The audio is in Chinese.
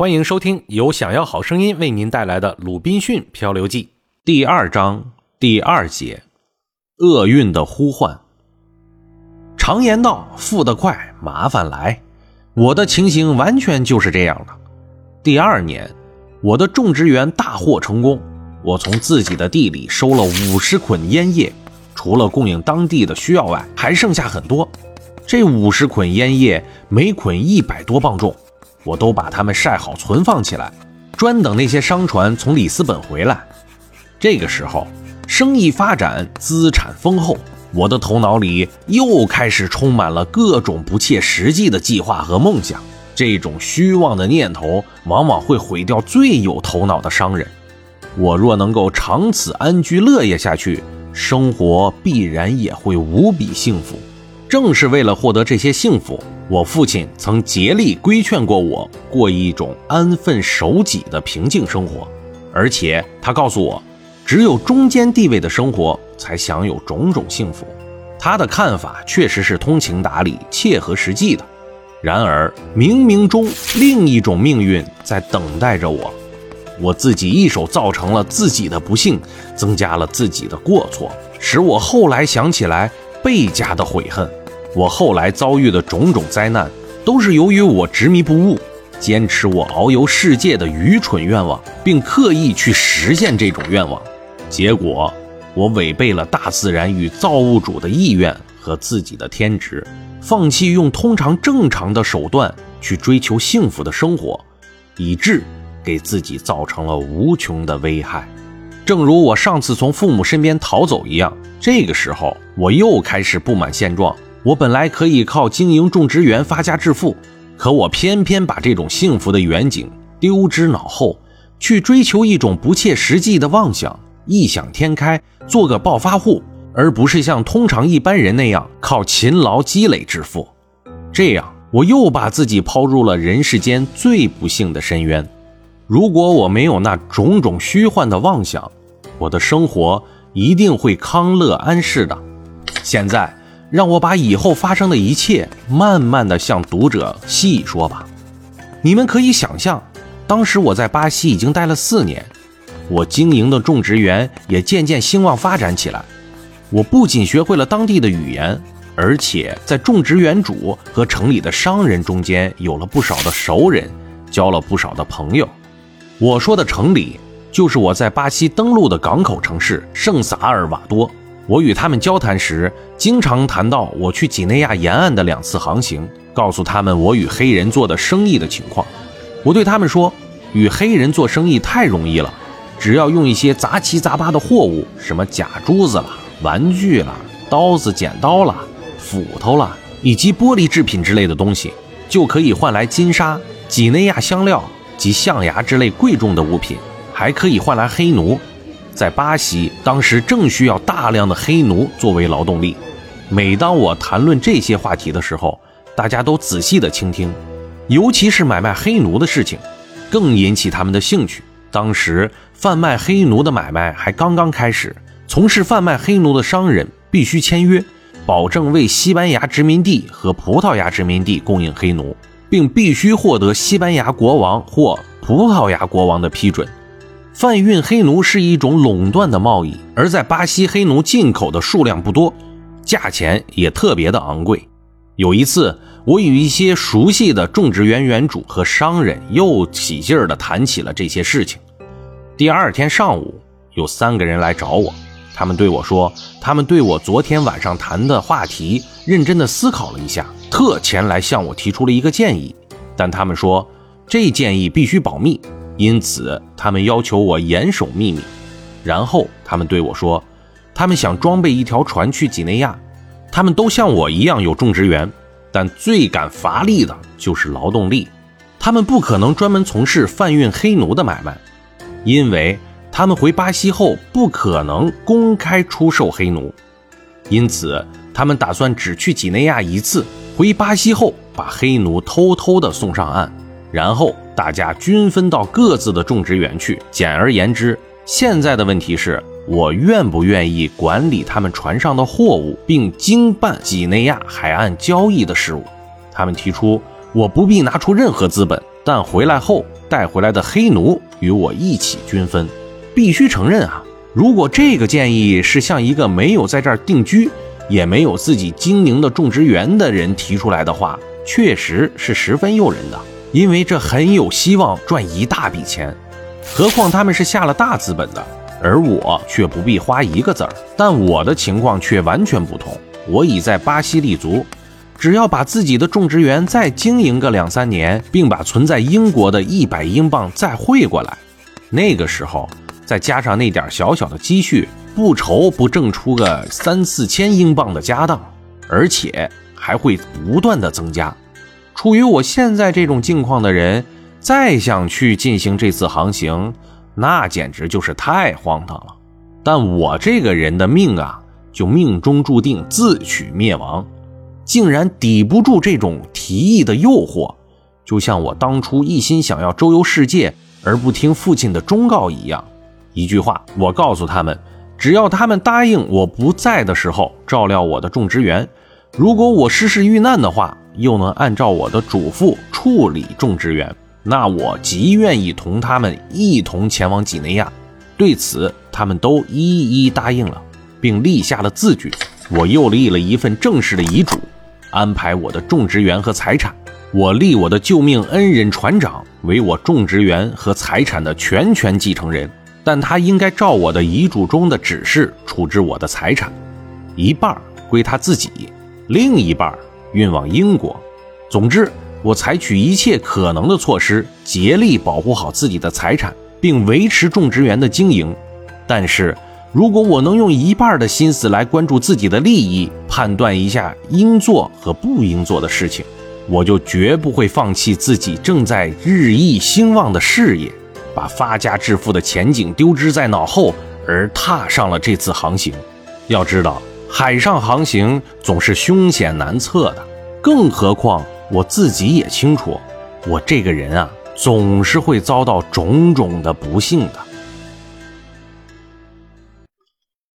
欢迎收听由想要好声音为您带来的《鲁滨逊漂流记》第二章第二节：厄运的呼唤。常言道：“富得快，麻烦来。”我的情形完全就是这样的。第二年，我的种植园大获成功，我从自己的地里收了五十捆烟叶，除了供应当地的需要外，还剩下很多。这五十捆烟叶，每捆一百多磅重。我都把它们晒好存放起来，专等那些商船从里斯本回来。这个时候，生意发展，资产丰厚，我的头脑里又开始充满了各种不切实际的计划和梦想。这种虚妄的念头往往会毁掉最有头脑的商人。我若能够长此安居乐业下去，生活必然也会无比幸福。正是为了获得这些幸福。我父亲曾竭力规劝过我过一种安分守己的平静生活，而且他告诉我，只有中间地位的生活才享有种种幸福。他的看法确实是通情达理、切合实际的。然而，冥冥中另一种命运在等待着我，我自己一手造成了自己的不幸，增加了自己的过错，使我后来想起来倍加的悔恨。我后来遭遇的种种灾难，都是由于我执迷不悟，坚持我遨游世界的愚蠢愿望，并刻意去实现这种愿望。结果，我违背了大自然与造物主的意愿和自己的天职，放弃用通常正常的手段去追求幸福的生活，以致给自己造成了无穷的危害。正如我上次从父母身边逃走一样，这个时候我又开始不满现状。我本来可以靠经营种植园发家致富，可我偏偏把这种幸福的远景丢之脑后，去追求一种不切实际的妄想，异想天开，做个暴发户，而不是像通常一般人那样靠勤劳积累致富。这样，我又把自己抛入了人世间最不幸的深渊。如果我没有那种种虚幻的妄想，我的生活一定会康乐安适的。现在。让我把以后发生的一切慢慢的向读者细说吧。你们可以想象，当时我在巴西已经待了四年，我经营的种植园也渐渐兴旺发展起来。我不仅学会了当地的语言，而且在种植园主和城里的商人中间有了不少的熟人，交了不少的朋友。我说的城里，就是我在巴西登陆的港口城市圣萨尔瓦多。我与他们交谈时，经常谈到我去几内亚沿岸的两次航行，告诉他们我与黑人做的生意的情况。我对他们说，与黑人做生意太容易了，只要用一些杂七杂八的货物，什么假珠子了、玩具了、刀子、剪刀了、斧头了，以及玻璃制品之类的东西，就可以换来金沙、几内亚香料及象牙之类贵重的物品，还可以换来黑奴。在巴西，当时正需要大量的黑奴作为劳动力。每当我谈论这些话题的时候，大家都仔细地倾听，尤其是买卖黑奴的事情，更引起他们的兴趣。当时贩卖黑奴的买卖还刚刚开始，从事贩卖黑奴的商人必须签约，保证为西班牙殖民地和葡萄牙殖民地供应黑奴，并必须获得西班牙国王或葡萄牙国王的批准。贩运黑奴是一种垄断的贸易，而在巴西，黑奴进口的数量不多，价钱也特别的昂贵。有一次，我与一些熟悉的种植园园主和商人又起劲儿地谈起了这些事情。第二天上午，有三个人来找我，他们对我说，他们对我昨天晚上谈的话题认真地思考了一下，特前来向我提出了一个建议，但他们说这建议必须保密。因此，他们要求我严守秘密。然后，他们对我说：“他们想装备一条船去几内亚。他们都像我一样有种植园，但最感乏力的就是劳动力。他们不可能专门从事贩运黑奴的买卖，因为他们回巴西后不可能公开出售黑奴。因此，他们打算只去几内亚一次，回巴西后把黑奴偷偷地送上岸。”然后大家均分到各自的种植园去。简而言之，现在的问题是我愿不愿意管理他们船上的货物，并经办几内亚海岸交易的事务。他们提出我不必拿出任何资本，但回来后带回来的黑奴与我一起均分。必须承认啊，如果这个建议是向一个没有在这儿定居，也没有自己经营的种植园的人提出来的话，确实是十分诱人的，因为这很有希望赚一大笔钱。何况他们是下了大资本的，而我却不必花一个子儿。但我的情况却完全不同，我已在巴西立足，只要把自己的种植园再经营个两三年，并把存在英国的一百英镑再汇过来，那个时候再加上那点小小的积蓄。不愁不挣出个三四千英镑的家当，而且还会不断的增加。处于我现在这种境况的人，再想去进行这次航行，那简直就是太荒唐了。但我这个人的命啊，就命中注定自取灭亡，竟然抵不住这种提议的诱惑，就像我当初一心想要周游世界而不听父亲的忠告一样。一句话，我告诉他们。只要他们答应我不在的时候照料我的种植园，如果我失事遇难的话，又能按照我的嘱咐处理种植园，那我极愿意同他们一同前往几内亚。对此，他们都一一答应了，并立下了字据。我又立了一份正式的遗嘱，安排我的种植园和财产。我立我的救命恩人船长为我种植园和财产的全权继承人。但他应该照我的遗嘱中的指示处置我的财产，一半归他自己，另一半运往英国。总之，我采取一切可能的措施，竭力保护好自己的财产，并维持种植园的经营。但是，如果我能用一半的心思来关注自己的利益，判断一下应做和不应做的事情，我就绝不会放弃自己正在日益兴旺的事业。把发家致富的前景丢之在脑后，而踏上了这次航行。要知道，海上航行总是凶险难测的，更何况我自己也清楚，我这个人啊，总是会遭到种种的不幸的。